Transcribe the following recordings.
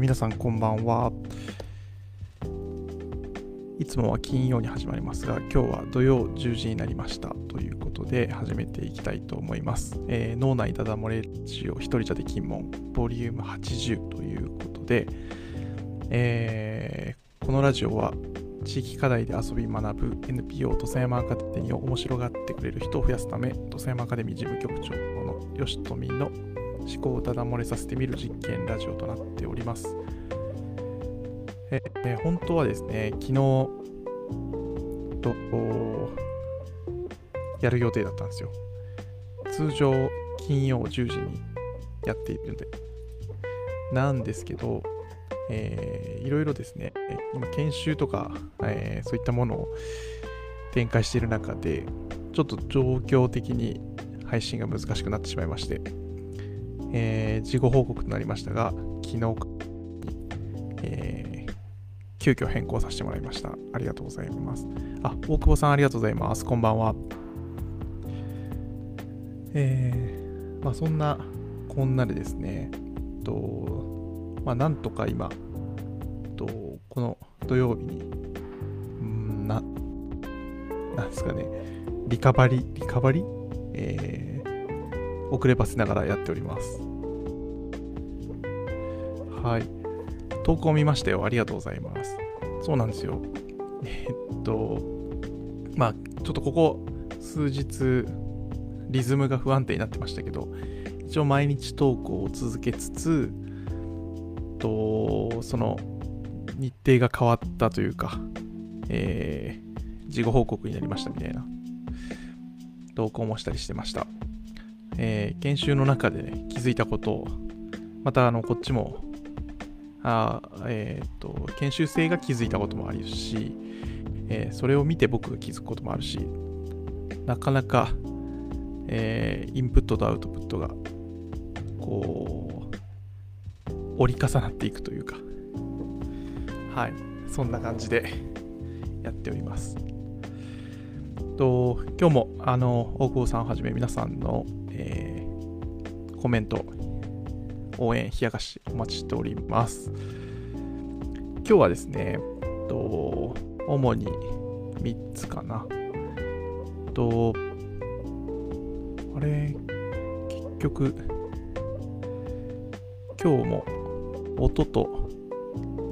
皆さんこんばんは。いつもは金曜に始まりますが、今日は土曜10時になりましたということで始めていきたいと思います。えー、脳内ダダ漏れジオ一人じゃで金門ボリューム80ということで、えー、このラジオは地域課題で遊び学ぶ NPO 土佐山アカデミーを面白がってくれる人を増やすため、土佐山アカデミー事務局長の吉富の思考をただ漏れさせてみる実験ラジオとなっております。ええ本当はですね、昨日とやる予定だったんですよ。通常金曜10時にやっているので。なんですけど、えー、いろいろですね、今研修とか、えー、そういったものを展開している中で、ちょっと状況的に配信が難しくなってしまいまして、えー、事後報告となりましたが、昨日、えー、急遽変更させてもらいました。ありがとうございます。あ、大久保さんありがとうございます。こんばんは。えー、まあそんなこんなでですね、と、まあなんとか今、とこの土曜日に、んな、なんですかね、リカバリ、リカバリ？えー遅ればせながらやっております。はい。投稿見ましたよ。ありがとうございます。そうなんですよ。えっと、まあ、ちょっとここ数日、リズムが不安定になってましたけど、一応毎日投稿を続けつつ、と、その日程が変わったというか、えー、事後報告になりましたみたいな投稿もしたりしてました。えー、研修の中で、ね、気づいたことを、またあのこっちも、あえっ、と、研修生が気づいたこともあるし、えー、それを見て僕が気づくこともあるし、なかなか、えー、インプットとアウトプットが、こう、折り重なっていくというか、はい、そんな感じで やっております。と今日もあの大久保さんはじめ皆さんのえー、コメント、応援、冷やかしお待ちしております。今日はですね、と主に3つかな。と、あれ、結局、今日も音と、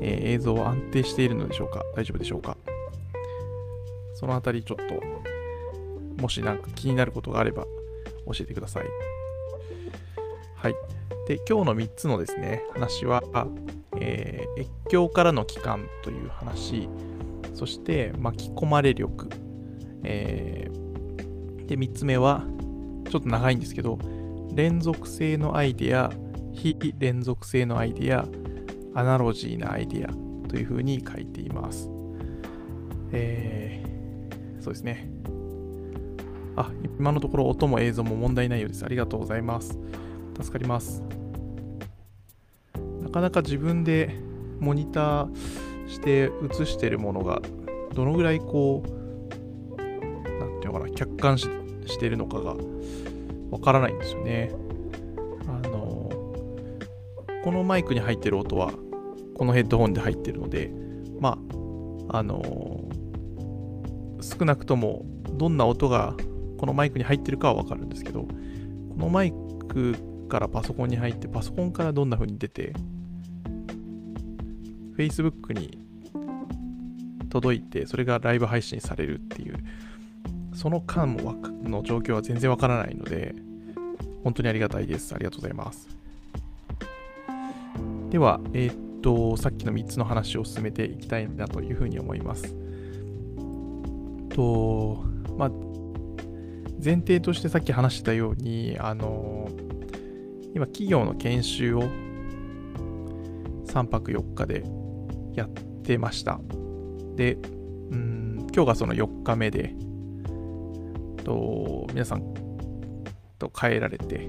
えー、映像は安定しているのでしょうか？大丈夫でしょうか？そのあたりちょっと、もしなんか気になることがあれば教えてください。はい。で、今日の3つのですね、話は、えー、越境からの帰還という話、そして巻き込まれ力、えー、で、3つ目は、ちょっと長いんですけど、連続性のアイデア、非連続性のアイデア、アナロジーなアイデアというふうに書いています。えー、そうですね。あ、今のところ音も映像も問題ないようです。ありがとうございます。助かります。なかなか自分でモニターして映してるものがどのぐらいこう、なんていうのかな、客観視してるのかがわからないんですよね。あの、このマイクに入ってる音はこのヘッドホンで入ってるので、まあ、あの、少なくともどんな音がこのマイクに入ってるかはわかるんですけど、このマイクからパソコンに入って、パソコンからどんな風に出て、Facebook に届いて、それがライブ配信されるっていう、その間もの状況は全然わからないので、本当にありがたいです。ありがとうございます。では、えー、っと、さっきの3つの話を進めていきたいなというふうに思います。と、まあ、前提としてさっき話したように、あの今企業の研修を3泊4日でやってました。で、うん、今日がその4日目で、と皆さんと帰られて、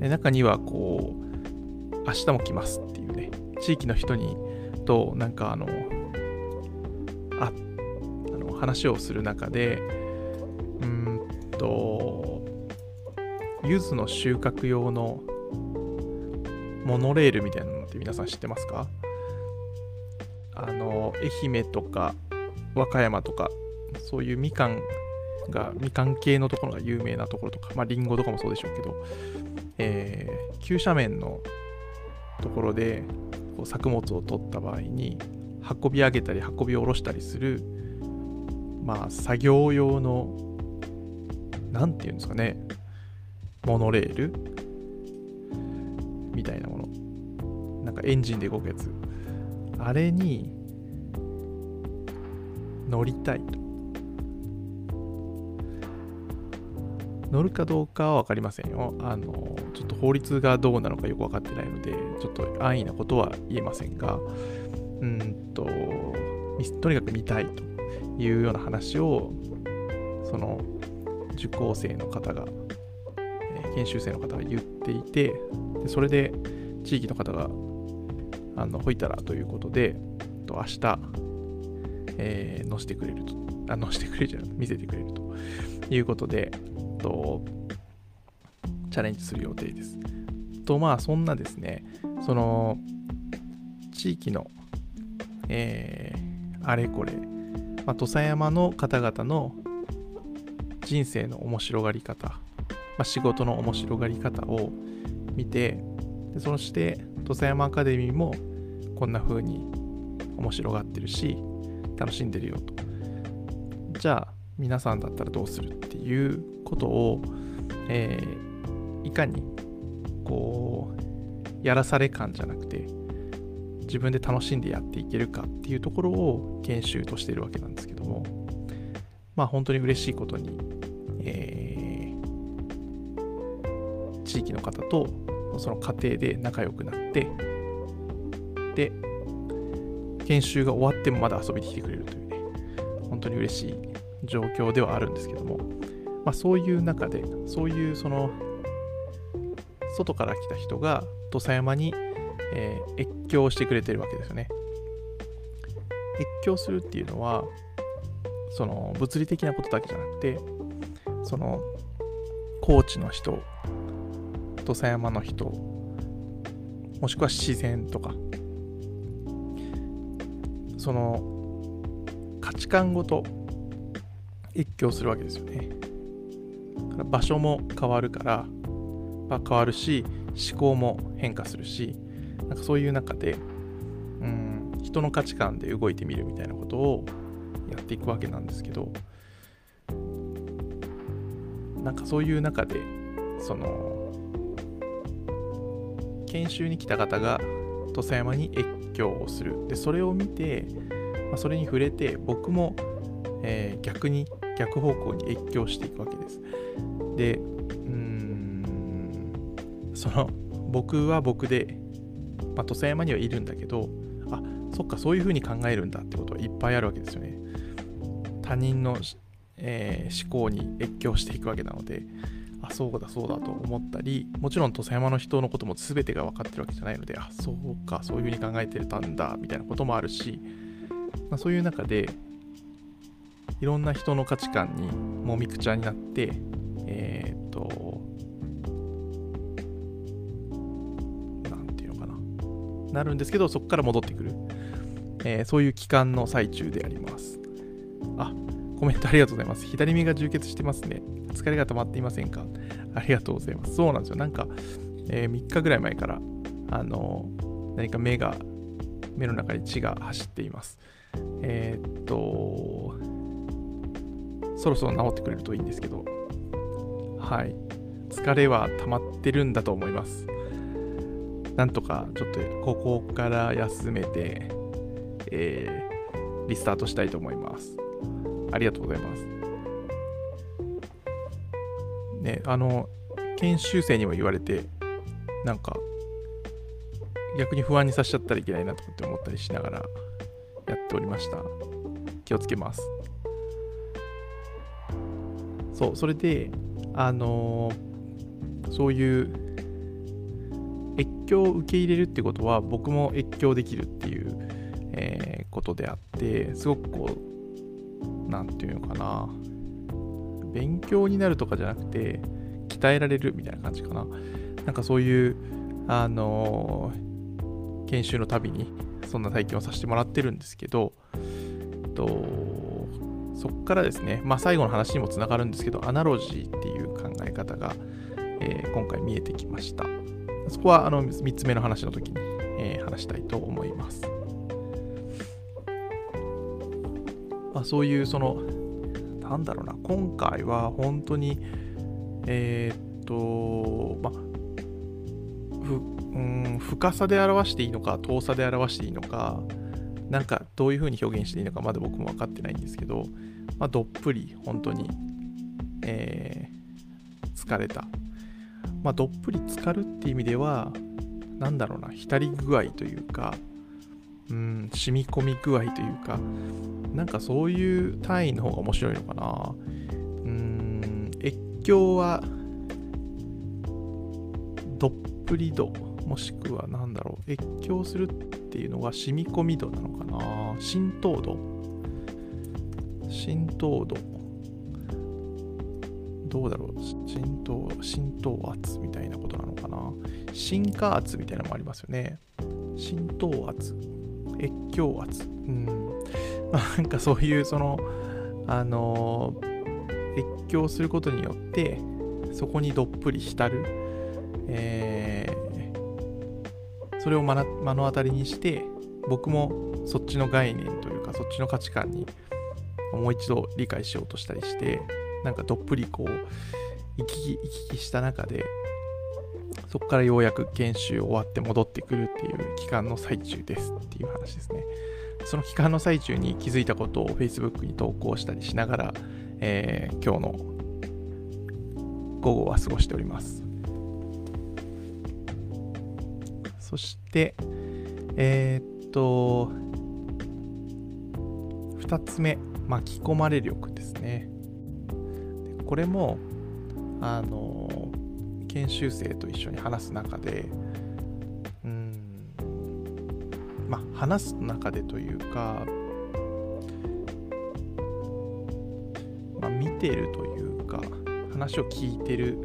中にはこう、明日も来ますっていうね、地域の人にとなんかあの、ああの話をする中で、と、柚子の収穫用のモノレールみたいなのって皆さん知ってますか？あの、愛媛とか和歌山とか、そういうみかんが、みかん系のところが有名なところとか、まあ、りんごとかもそうでしょうけど、えー、急斜面のところでこう作物を取った場合に、運び上げたり運び下ろしたりする、まあ、作業用の、なんていうんですかね、モノレール？みたいなもの。なんかエンジンで動くやつ。あれに乗りたいと。乗るかどうかは分かりませんよ。あの、ちょっと法律がどうなのかよく分かってないので、ちょっと安易なことは言えませんが、うんと、とにかく見たいというような話を、その、受講生の方が、え研修生の方が言っていて、でそれで地域の方が、あの、ほいたらということで、と明日、えー、載せてくれると、あ、載せてくれるじゃなくて、見せてくれるということで、と、チャレンジする予定です。と、まあ、そんなですね、その、地域の、えー、あれこれ、まあ、土佐山の方々の人生の面白がり方、まあ、仕事の面白がり方を見て、でそして土佐山アカデミーもこんな風に面白がってるし、楽しんでるよと。じゃあ、皆さんだったらどうするっていうことを、えー、いかにこうやらされ感じゃなくて自分で楽しんでやっていけるかっていうところを研修としているわけなんですけどもまあ本当に嬉しいことに、えー、地域の方とその家庭で仲良くなってで研修が終わってもまだ遊びに来てくれるというね本当に嬉しい状況ではあるんですけどもまあ、そういう中でそういうその外から来た人が土佐山に、えー、越境してくれてるわけですよね。越境するっていうのはその物理的なことだけじゃなくてその高知の人土佐山の人もしくは自然とかその価値観ごと越境するわけですよね。場所も変わるから、まあ、変わるし思考も変化するしなんかそういう中でうん人の価値観で動いてみるみたいなことをやっていくわけなんですけどなんかそういう中でその研修に来た方が土佐山に越境をするでそれを見て、まあ、それに触れて僕も、えー、逆に逆方向に越境していくわけです。で、うん、その、僕は僕で、まあ、土佐山にはいるんだけど、あ、そっか、そういうふうに考えるんだってことはいっぱいあるわけですよね。他人の、えー、思考に越境していくわけなので、あ、そうだそうだと思ったり、もちろん土佐山の人のことも全てが分かってるわけじゃないので、あ、そうか、そういうふうに考えてたんだ、みたいなこともあるし、まあ、そういう中で、いろんな人の価値観にもみくちゃになって、えー、っと、なんていうのかな。なるんですけど、そこから戻ってくる。えー、そういう期間の最中であります。あ、コメントありがとうございます。左目が充血してますね。疲れが止まっていませんか？ありがとうございます。そうなんですよ。なんか、えー、3日ぐらい前から、あの何か目が、目の中に血が走っています。えー、っと、そろそろ治ってくれるといいんですけど、はい。疲れは溜まってるんだと思います。なんとかちょっとここから休めて、えー、リスタートしたいと思います。ありがとうございます。ね、あの、研修生にも言われて、なんか、逆に不安にさせちゃったらいけないなと思ったりしながらやっておりました。気をつけます。そう、それで、あのー、そういう越境を受け入れるってことは僕も越境できるっていう、えー、ことであってすごくこう何て言うのかな勉強になるとかじゃなくて鍛えられるみたいな感じかななんかそういうあのー、研修のたびにそんな体験をさせてもらってるんですけど、えっと、そこからですね、まあ、最後の話にもつながるんですけど、アナロジーっていう考え方が、えー、今回見えてきました。そこはあの3つ目の話の時に、えー、話したいと思います。まあ、そういうその、なんだろうな、今回は本当に、えー、っと、まあ、うん深さで表していいのか、遠さで表していいのか、なんかどういう風に表現していいのかまだ僕も分かってないんですけど、まあ、どっぷり本当に、えー、疲れた。まあ、どっぷり浸かるって意味では、なんだろうな、浸り具合というか、うん、染み込み具合というか、なんかそういう単位の方が面白いのかな。うん、越境は、どっぷり度、もしくは何だろう、越境するっていうのが染み込み度なのかな。浸透度。浸透度。どうだろう浸透、浸透圧みたいなことなのかな。浸化圧みたいなのもありますよね。浸透圧。越境圧。うん。まあ、なんかそういう、その、あの越境することによって、そこにどっぷり浸る。えー、それを目の当たりにして、僕もそっちの概念というか、そっちの価値観にもう一度理解しようとしたりして、なんかどっぷりこう、行き来した中で、そこからようやく研修終わって戻ってくるっていう期間の最中ですっていう話ですね。その期間の最中に気づいたことを Facebook に投稿したりしながら、えー、今日の午後は過ごしております。そして、えー、っと、2つ目、巻き込まれ力ですね。これも、あの、研修生と一緒に話す中で、うん、まあ、話す中でというか、まあ、見てるというか、話を聞いてる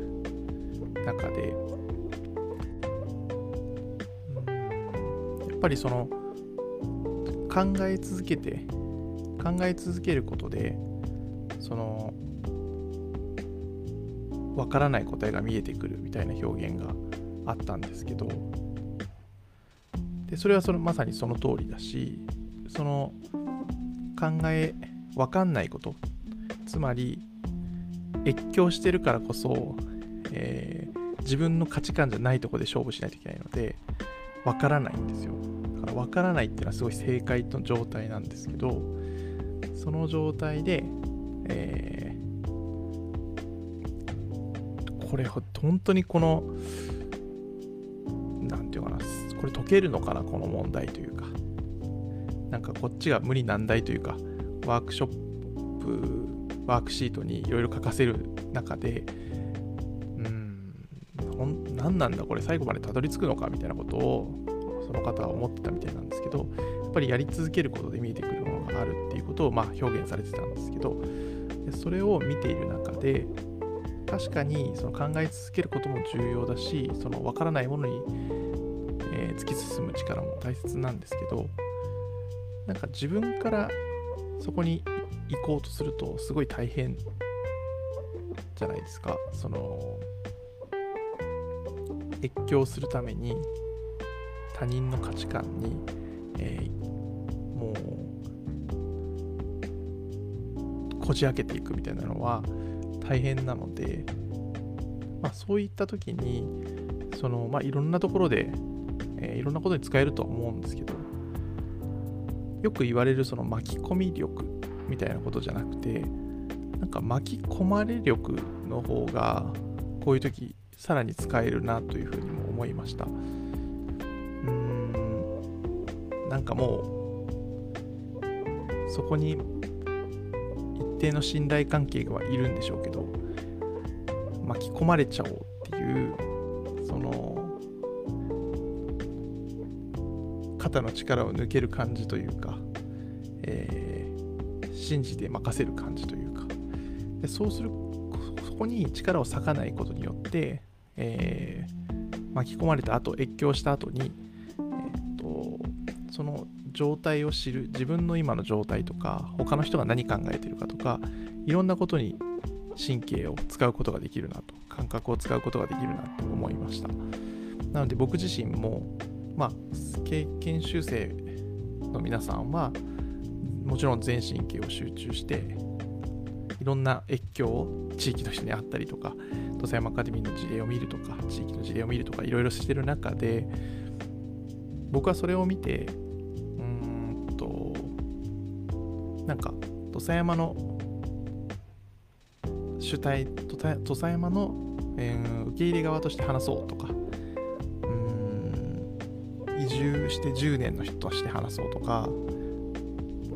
中で、やっぱりその、考え続けて、考え続けることで、その、わからない答えが見えてくるみたいな表現があったんですけどでそれはそのまさにその通りだしその考えわかんないことつまり越境してるからこそ、えー、自分の価値観じゃないとこで勝負しないといけないのでわからないんですよ。だからわからないっていうのはすごい正解の状態なんですけどその状態で、これ本当にこの何て言うかなこれ解けるのかなこの問題というか。なんかこっちが無理難題というかワークショップワークシートにいろいろ書かせる中でうん何なんだこれ最後までたどり着くのかみたいなことをその方は思ってたみたいなんですけどやっぱりやり続けることで見えてくるものがあるっていうことをまあ表現されてたんですけどそれを見ている中で確かにその考え続けることも重要だしその分からないものに、えー、突き進む力も大切なんですけどなんか自分からそこに行こうとするとすごい大変じゃないですか。その越境するために他人の価値観に、えー、もうこじ開けていくみたいなのは大変なので、まあ、そういった時にその、まあ、いろんなところで、えー、いろんなことに使えるとは思うんですけどよく言われるその巻き込み力みたいなことじゃなくてなんか巻き込まれ力の方がこういう時さらに使えるなというふうにも思いました。うーんなんかもうそこに定の信頼関係はいるんでしょうけど巻き込まれちゃおうっていうその肩の力を抜ける感じというか、えー、信じて任せる感じというか。でそうするそこに力を割かないことによって、えー、巻き込まれた後越境した後に、えーとその状態を知る自分の今の状態とか他の人が何考えてるかとかいろんなことに神経を使うことができるなと感覚を使うことができるなと思いました。なので僕自身もまあ経験修正の皆さんはもちろん全神経を集中していろんな越境を地域の人に会ったりとか土佐山アカデミーの事例を見るとか地域の事例を見るとかいろいろしてる中で僕はそれを見てなんか土佐山の主体土佐山の、えー、受け入れ側として話そうとか。うん。移住して10年の人として話そうとか。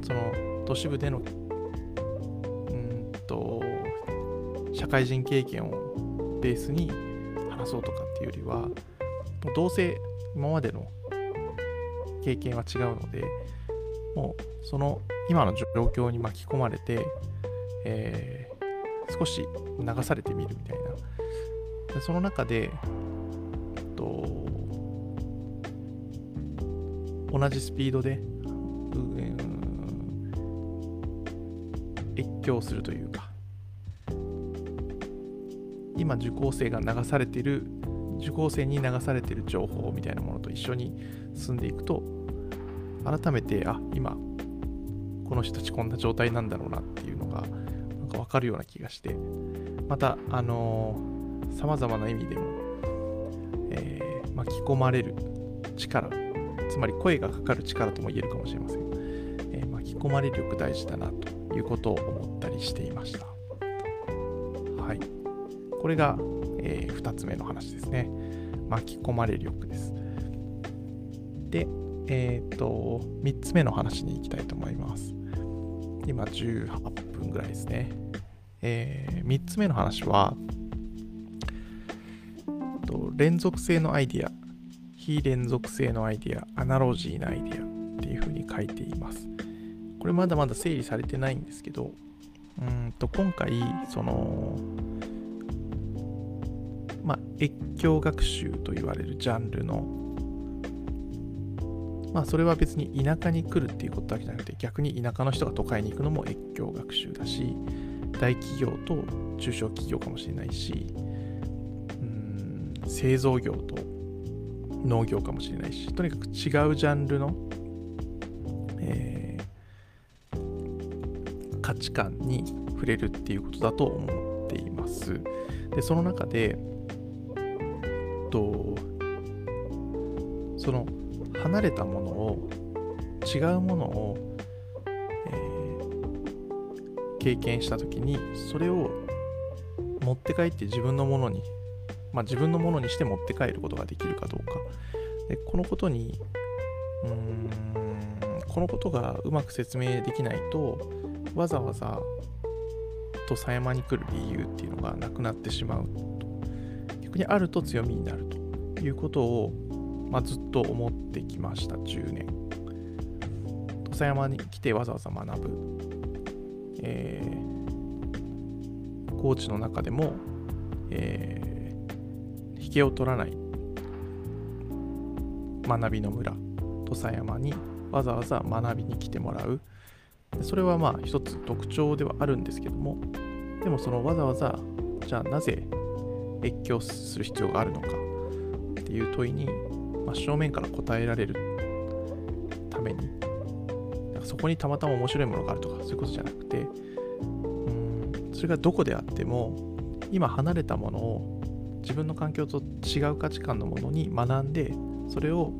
その都市部でのうんと社会人経験をベースに話そうとかっていうよりはもうどうせ今までの経験は違うのでもうその今の状況に巻き込まれて、えー、少し流されてみるみたいな。その中でと同じスピードで、越境するというか今受講生が流されている受講生に流されている情報みたいなものと一緒に進んでいくと改めてあ今この人たちこんな状態なんだろうなっていうのがなんか分かるような気がして。またあのさまざまな意味でも、えー、巻き込まれる力つまり声がかかる力とも言えるかもしれません、えー、巻き込まれ力大事だなということを思ったりしていました。はい。これが、えー、2つ目の話ですね。巻き込まれ力です。でえっ、ー、と3つ目の話に行きたいと思います。今18分ぐらいですね、えー、3つ目の話はと連続性のアイディア。非連続性のアイディア。アナロジーなアイディア。っていうふうに書いています。これまだまだ整理されてないんですけどうんと今回そのまあ越境学習と言われるジャンルのまあそれは別に田舎に来るっていうことだけじゃなくて逆に田舎の人が都会に行くのも越境学習だし大企業と中小企業かもしれないしうん製造業と農業かもしれないしとにかく違うジャンルの、えー、価値観に触れるっていうことだと思っています。でその中でとその離れたものを違うものを、えー、経験した時にそれを持って帰って自分のものにまあ、自分のものにして持って帰ることができるかどうか。でこのことに、うーん、このことがうまく説明できないと、わざわざと狭山に来る理由っていうのがなくなってしまうと。逆にあると強みになるということを、まあ、ずっと思ってきました、10年。土佐山に来てわざわざ学ぶ。えー、コーチの中でも、えー引けを取らない学びの村土佐山にわざわざ学びに来てもらうそれはまあ一つ特徴ではあるんですけどもでもそのわざわざじゃあなぜ越境する必要があるのかっていう問いに真正面から答えられるためにそこにたまたま面白いものがあるとかそういうことじゃなくてうんそれがどこであっても今離れたものを自分の環境と違う価値観のものに学んでそれを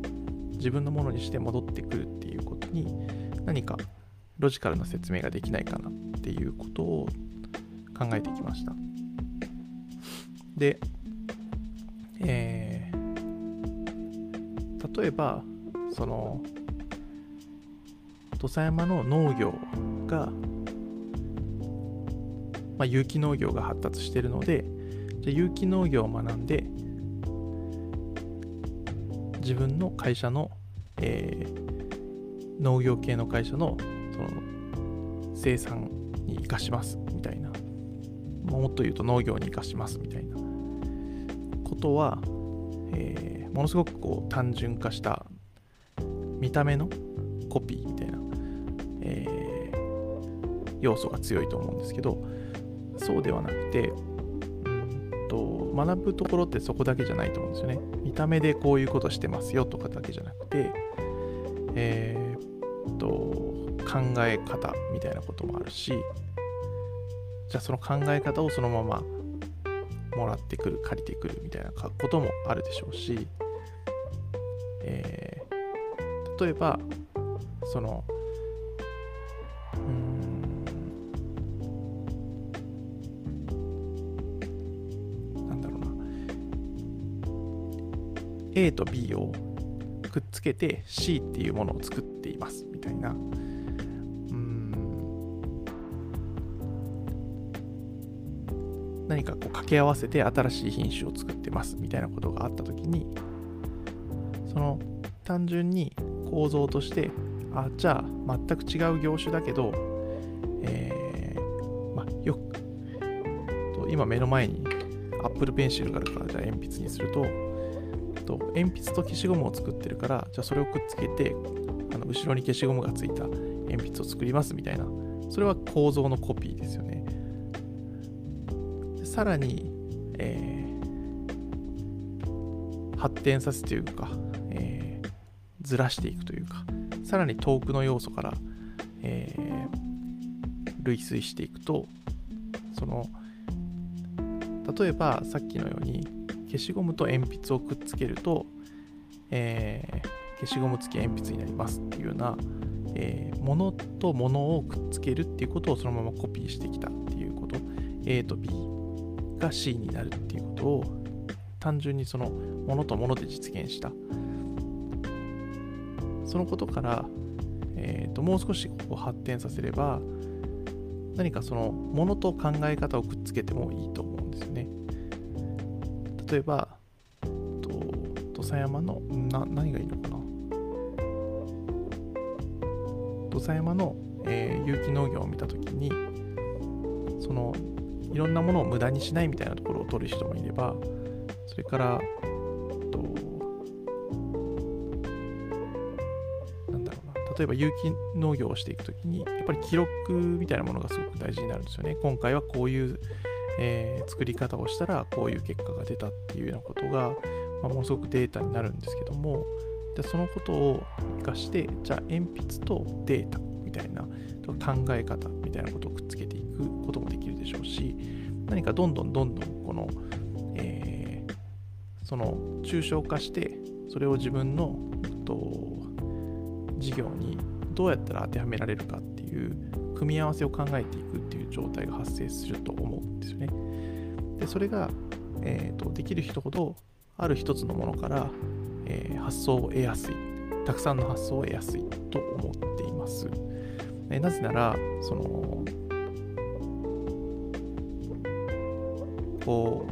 自分のものにして戻ってくるっていうことに何かロジカルな説明ができないかなっていうことを考えてきました。で、えー、例えばその土佐山の農業が、まあ、有機農業が発達しているのでじゃ有機農業を学んで自分の会社の、えー、農業系の会社のその生産に生かしますみたいな。もっと言うと農業に生かしますみたいなことは、えー、ものすごくこう単純化した見た目のコピーみたいな、えー、要素が強いと思うんですけどそうではなくてうんと学ぶところってそこだけじゃないと思うんですよね。見た目でこういうことしてますよとかだけじゃなくてえー、っと考え方みたいなこともあるしじゃあその考え方をそのままもらってくる借りてくるみたいなこともあるでしょうし、例えばそのうんなんだろうな。A と B をくっつけて C っていうものを作っていますみたいな。何かこう掛け合わせて新しい品種を作ってますみたいなことがあった時にその単純に構造としてあじゃあ全く違う業種だけど、えー、まあ、よく今目の前に Apple Pencil があるからじゃあ鉛筆にするとと鉛筆と消しゴムを作ってるからじゃあそれをくっつけてあの後ろに消しゴムがついた鉛筆を作りますみたいな。それは構造のコピーですよね。さらに、えー、発展させというか、ずらしていくというかさらに遠くの要素から、えー、類推していくとその例えばさっきのように消しゴムと鉛筆をくっつけると、えー、消しゴム付き鉛筆になりますっていうような、えー、物と物をくっつけるっていうことをそのままコピーしてきたっていうこと。A と B が C になるっていうことを単純にそのものともので実現した。そのことから、えーと、もう少しここ発展させれば何かそのものと考え方をくっつけてもいいと思うんですよね。例えばと土佐山のな何がいいのかな。土佐山の、えー、有機農業を見た時にそのいろんなものを無駄にしないみたいなところを取る人もいればそれから例えば有機農業をしていくときにやっぱり記録みたいなものがすごく大事になるんですよね。今回はこういう、えー、作り方をしたらこういう結果が出たっていうようなことが、まあ、ものすごくデータになるんですけどもでそのことを生かしてじゃあ鉛筆とデータみたいな考え方みたいなことをくっつけていくこともできるでしょうし何かどんどんどんどんこの、えー、その抽象化してそれを自分のと事業にどうやったら当てはめられるかっていう組み合わせを考えていくっていう状態が発生すると思うんですよね。でそれが、えーと、できる人ほどある一つのものから、えー、発想を得やすいたくさんの発想を得やすいと思っています。えなぜならそのこう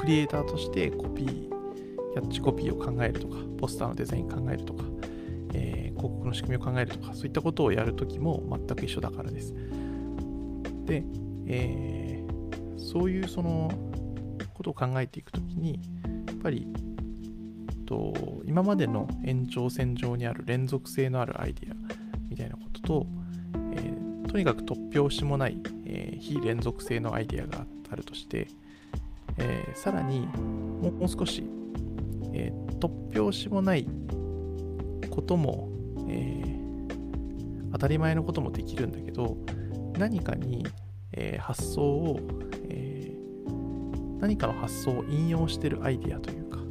クリエイターとしてコピーキャッチコピーを考えるとかポスターのデザイン考えるとか、えー、広告の仕組みを考えるとかそういったことをやるときも全く一緒だからです。で、えー、そういうそのことを考えていくときにやっぱりと今までの延長線上にある連続性のあるアイディアみたいなことと、えー、とにかく突拍子もない、えー、非連続性のアイディアがあるとして、えー、さらにもう少し、拍子もないことも、え当たり前のこともできるんだけど何かに、え発想を、え何かの発想を引用してるアイデアというか、ま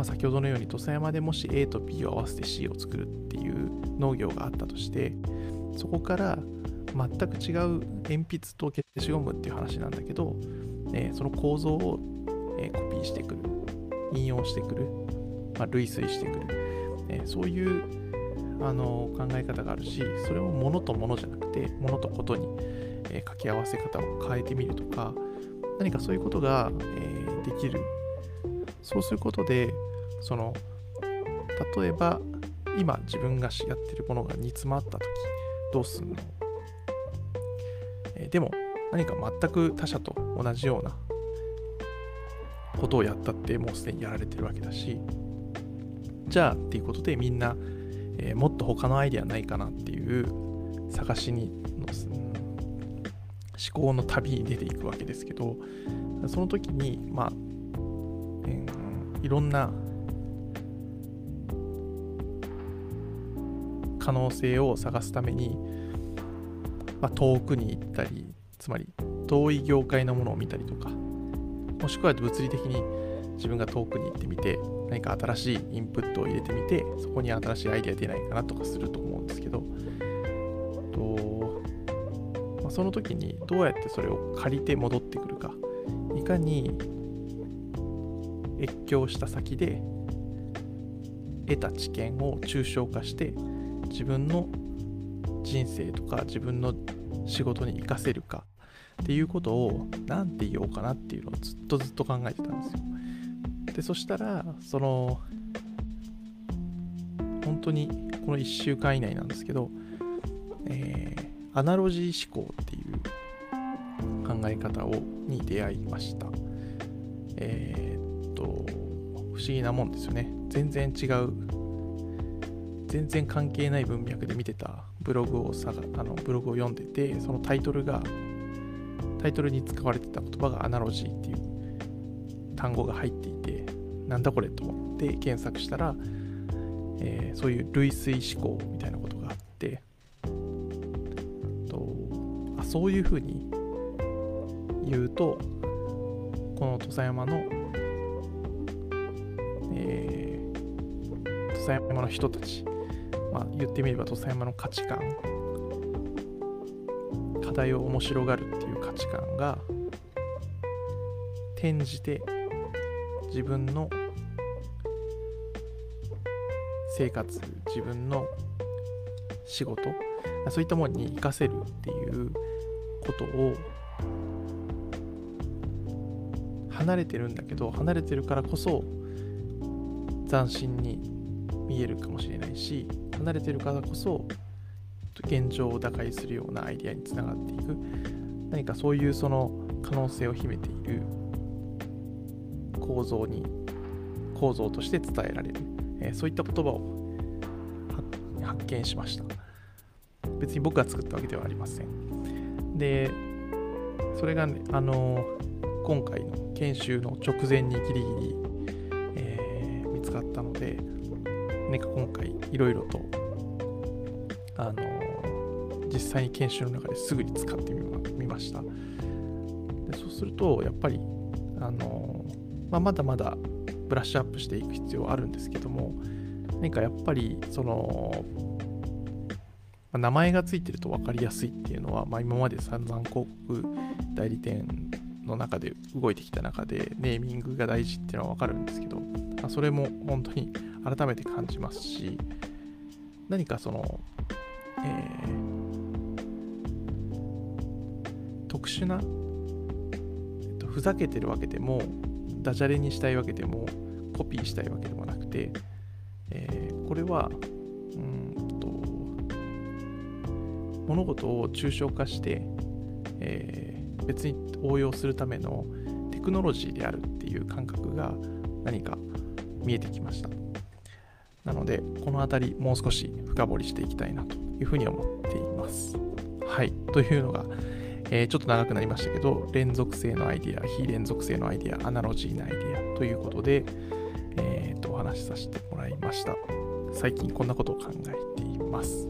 あ、先ほどのように土佐山でもし A と B を合わせて C を作るっていう農業があったとしてそこから全く違う鉛筆と消しゴムっていう話なんだけど、えー、その構造を、え、コピーしてくる引用してくる、まあ、類推してくる、え、そういうあの考え方があるしそれを物と物じゃなくて物とことに、え掛け合わせ方を変えてみるとか何かそういうことが、えできる。そうすることでその例えば今自分がやってるものが煮詰まった時どうすんの、えー、でも何か全く他者と同じようなことをやったってもうすでにやられてるわけだしじゃあっていうことでみんな、えー、もっと他のアイデアないかなっていう探しにの思考の旅に出ていくわけですけどその時にまあ、えー、いろんな可能性を探すために、まあ、遠くに行ったりつまり遠い業界のものを見たりとかもしくは物理的に自分が遠くに行ってみて何か新しいインプットを入れてみてそこに新しいアイデア出ないかなとかすると思うんですけどと、まあ、その時にどうやってそれを借りて戻ってくるかいかに越境した先で得た知見を抽象化して自分の人生とか自分の仕事に活かせるかっていうことを何て言おうかなっていうのをずっとずっと考えてたんですよ。でそしたらその本当にこの1週間以内なんですけど、えー、アナロジー思考っていう考え方をに出会いました。えー、っと不思議なもんですよね。全然違う全然関係ない文脈で見てたブログをさあのブログを読んでてそのタイトルがタイトルに使われてた言葉がアナロジーっていう単語が入っていてなんだこれと思って検索したら、えー、そういう類推思考みたいなことがあってとあそういうふうに言うとこの土佐山の、えー、土佐山の人たちまあ、言ってみれば土佐山の価値観課題を面白がるっていう価値観が転じて自分の生活自分の仕事そういったものに活かせるっていうことを離れてるんだけど離れてるからこそ斬新に見えるかもしれないし離れてるからこそ現状を打開するようなアイデアにつながっていく。何かそういうその可能性を秘めている構造に構造として伝えられる、え、そういった言葉を発見しました。別に僕が作ったわけではありません。でそれがねあの今回の研修の直前にギリギリ、えー、見つかったので何か今回いろいろとあの実際に研修の中ですぐに使ってみました。でそうするとやっぱりあの、まあ、まだまだブラッシュアップしていく必要あるんですけども何かやっぱりその、名前がついてると分かりやすいっていうのは、まあ、今まで散々広告代理店の中で動いてきた中でネーミングが大事っていうのは分かるんですけど、まあ、それも本当に改めて感じますし何かその、えー、特殊な、えっと、ふざけてるわけでもダジャレにしたいわけでもコピーしたいわけでもなくて、えー、これはうんと物事を抽象化して、えー、別に応用するためのテクノロジーであるっていう感覚が何か見えてきました。なので、この辺りもう少し深掘りしていきたいなというふうに思っています。はい。というのが、えー、ちょっと長くなりましたけど、連続性のアイデア、非連続性のアイデア、アナロジーなアイデアということで、えー、とお話しさせてもらいました。最近こんなことを考えています。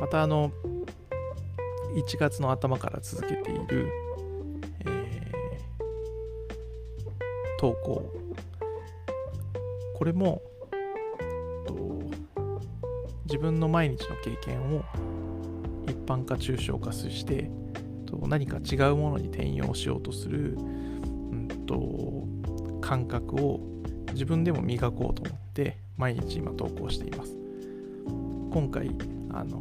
また、あの、1月の頭から続けている、えー、投稿。これも、自分の毎日の経験を一般化抽象化して何か違うものに転用しようとする、うんと、感覚を自分でも磨こうと思って毎日今投稿しています。今回あの、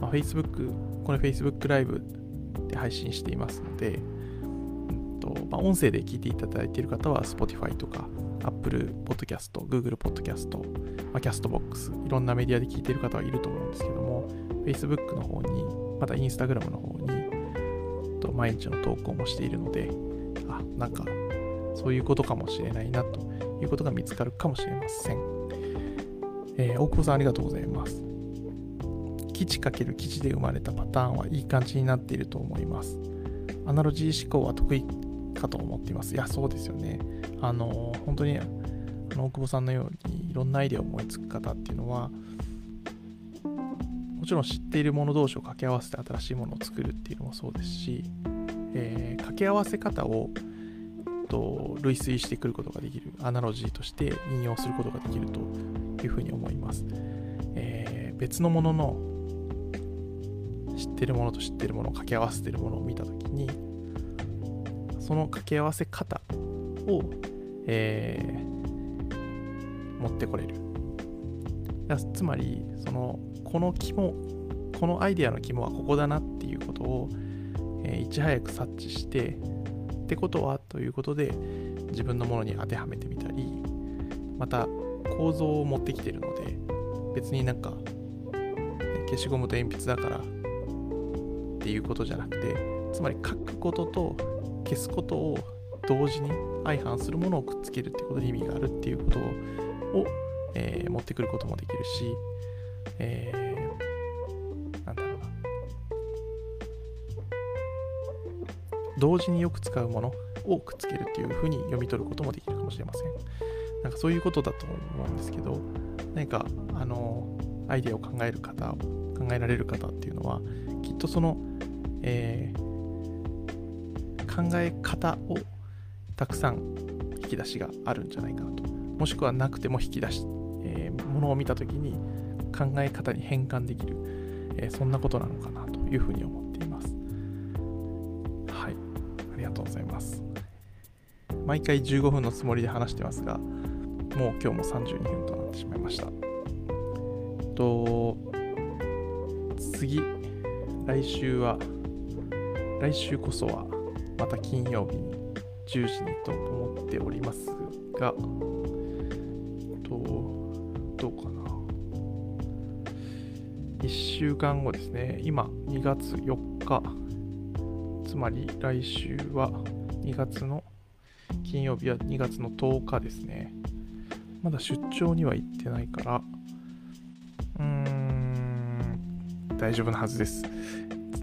まあ、Facebook これ Facebook ライブで配信していますので、うんとまあ、音声で聞いていただいている方は Spotify とか Apple Podcast、Google Podcast、まあ、Castbox、いろんなメディアで聞いている方はいると思うんですけども、Facebook の方に、また Instagram の方に、毎日の投稿もしているので、あ、なんか、そういうことかもしれないなということが見つかるかもしれません。えー、大久保さんありがとうございます。基地×基地で生まれたパターンはいい感じになっていると思います。アナロジー思考は得意かと思っています。いや、そうですよね。あの、本当に、あの大久保さんのようにいろんなアイデアを思いつく方っていうのは、もちろん知っているもの同士を掛け合わせて新しいものを作るっていうのもそうですし、えー、掛け合わせ方をと類推してくることができるアナロジーとして引用することができるというふうに思います、えー、別のものの知ってるものと知ってるものを掛け合わせてるものを見たときにその掛け合わせ方を、えー、持ってこれる。つまりそのこの肝このアイデアの肝はここだなっていうことを、えー、いち早く察知してってことはということで自分のものに当てはめてみたりまた構造を持ってきてるので別になんか消しゴムと鉛筆だからっていうことじゃなくてつまり書くことと消すことを同時に相反するものをくっつけるってことに意味があるっていうことを、えー、持ってくることもできるし、えー同時によく使うものをくっつけるっていう風に読み取ることもできるかもしれません。なんかそういうことだと思うんですけど、何かあのアイデアを考える方、考えられる方っていうのは、きっとその、えー、考え方をたくさん引き出しがあるんじゃないかなと。もしくはなくても引き出し、えー、ものを見たときに考え方に変換できる、えー、そんなことなのかなというふうに思って毎回15分のつもりで話してますが、もう今日も32分となってしまいました。と、次、来週は、来週こそは、また金曜日に10時にと思っておりますが、と、どうかな。1週間後ですね、今2月4日、つまり来週は2月の金曜日は2月の10日ですね。まだ出張には行ってないから、うーん、大丈夫なはずです。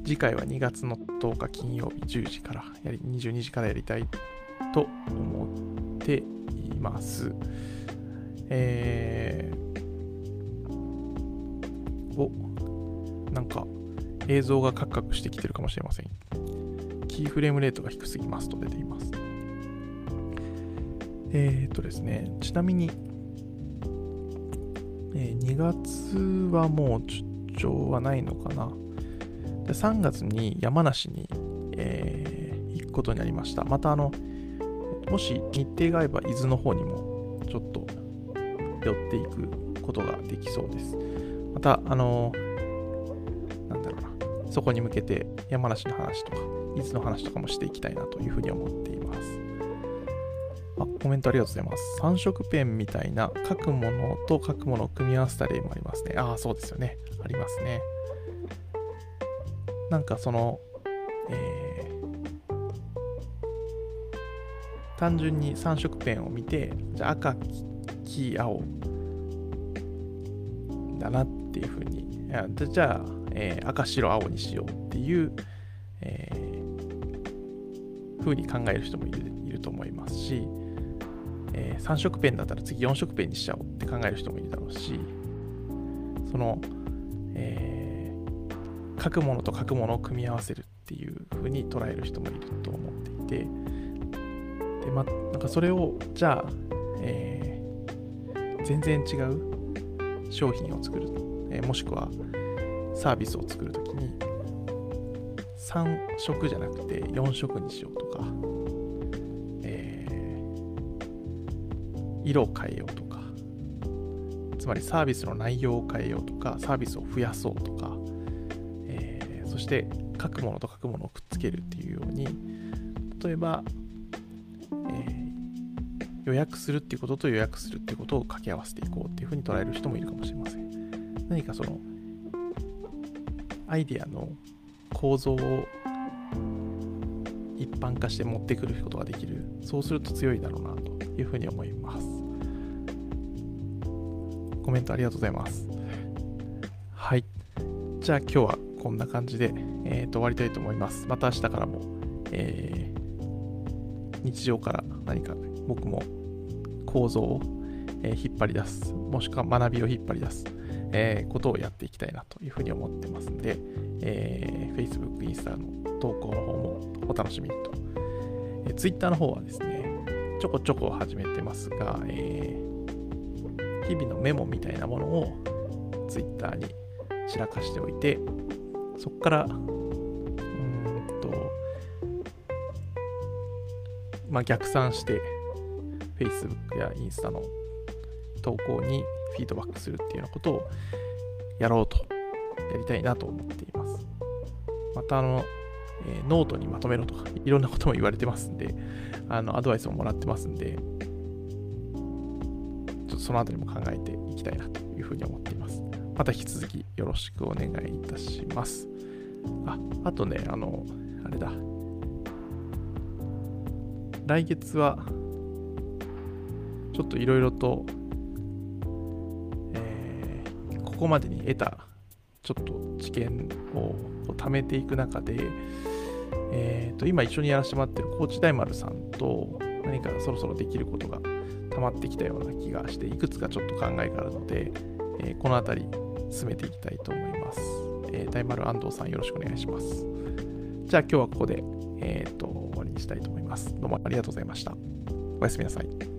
次回は2月の10日金曜日10時からやり、22時からやりたいと思っています。えー、お、なんか映像がカクカクしてきてるかもしれません。キーフレームレートが低すぎますと出ています。えっ、とですね、ちなみに、えー、2月はもう出張はないのかな。で3月に山梨に、えー、行くことになりました。またあの、もし日程が合えば伊豆の方にもちょっと寄っていくことができそうです。また、あの、なんだろうな、そこに向けて山梨の話とか、伊豆の話とかもしていきたいなというふうに思っています。あ、コメントありがとうございます。3色ペンみたいな書くものと書くものを組み合わせた例もありますね。ああ、そうですよね。ありますね。なんかその、えー、単純に3色ペンを見て、じゃあ赤、黄、青だなっていうふうに、じゃあ、えー、赤、白、青にしようっていう、えー風に考える人もいるいると思いますし、えー、3色ペンだったら次4色ペンにしちゃおうって考える人もいるだろうし、その、えー、書くものと書くものを組み合わせるっていう風に捉える人もいると思っていて、で、ま、なんかそれを、じゃあ、えー、全然違う商品を作る、えー、もしくはサービスを作るときに、3色じゃなくて4色にしようとか、色を変えようとか、つまりサービスの内容を変えようとか、サービスを増やそうとか、えー、そして書くものと書くものをくっつけるっていうように、例えば、えー、予約するっていうことと予約するっていうことを掛け合わせていこうっていうふうに捉える人もいるかもしれません。何かそのアイデアの構造を一般化して持ってくることができるそうすると強いだろうなというふうに思いますコメントありがとうございます。はい。じゃあ今日はこんな感じで、えー、と終わりたいと思います。また明日からも、えー、日常から何か僕も構造を、え、引っ張り出す、もしくは学びを引っ張り出す、えー、ことをやっていきたいなというふうに思ってますんで、えー、Facebook、インスタの投稿の方もお楽しみにと。え、Twitter の方はですね、ちょこちょこ始めてますが、えー、日々のメモみたいなものを Twitter に散らかしておいて、そこから、うんと、まあ、逆算して、Facebook やインスタの投稿にフィードバックするっていうようなことをやろうと、やりたいなと思っています。また、あの、えー、ノートにまとめろとか、いろんなことも言われてますんで、あの、アドバイスももらってますんで、そのあたりも考えていきたいなというふうに思っています。また引き続きよろしくお願いいたします。あ、あとね、あの、あれだ。来月は、ちょっといろいろと、えー、ここまでに得た、ちょっと知見を貯めていく中で、えー、と今一緒にやらせてもらってるコーチ大丸さんと何かそろそろできることが溜まってきたような気がしていくつかちょっと考えがあるので、えー、この辺り進めていきたいと思います。えー、大丸安藤さんよろしくお願いします。じゃあ今日はここで、えーと、終わりにしたいと思います。どうもありがとうございました。おやすみなさい。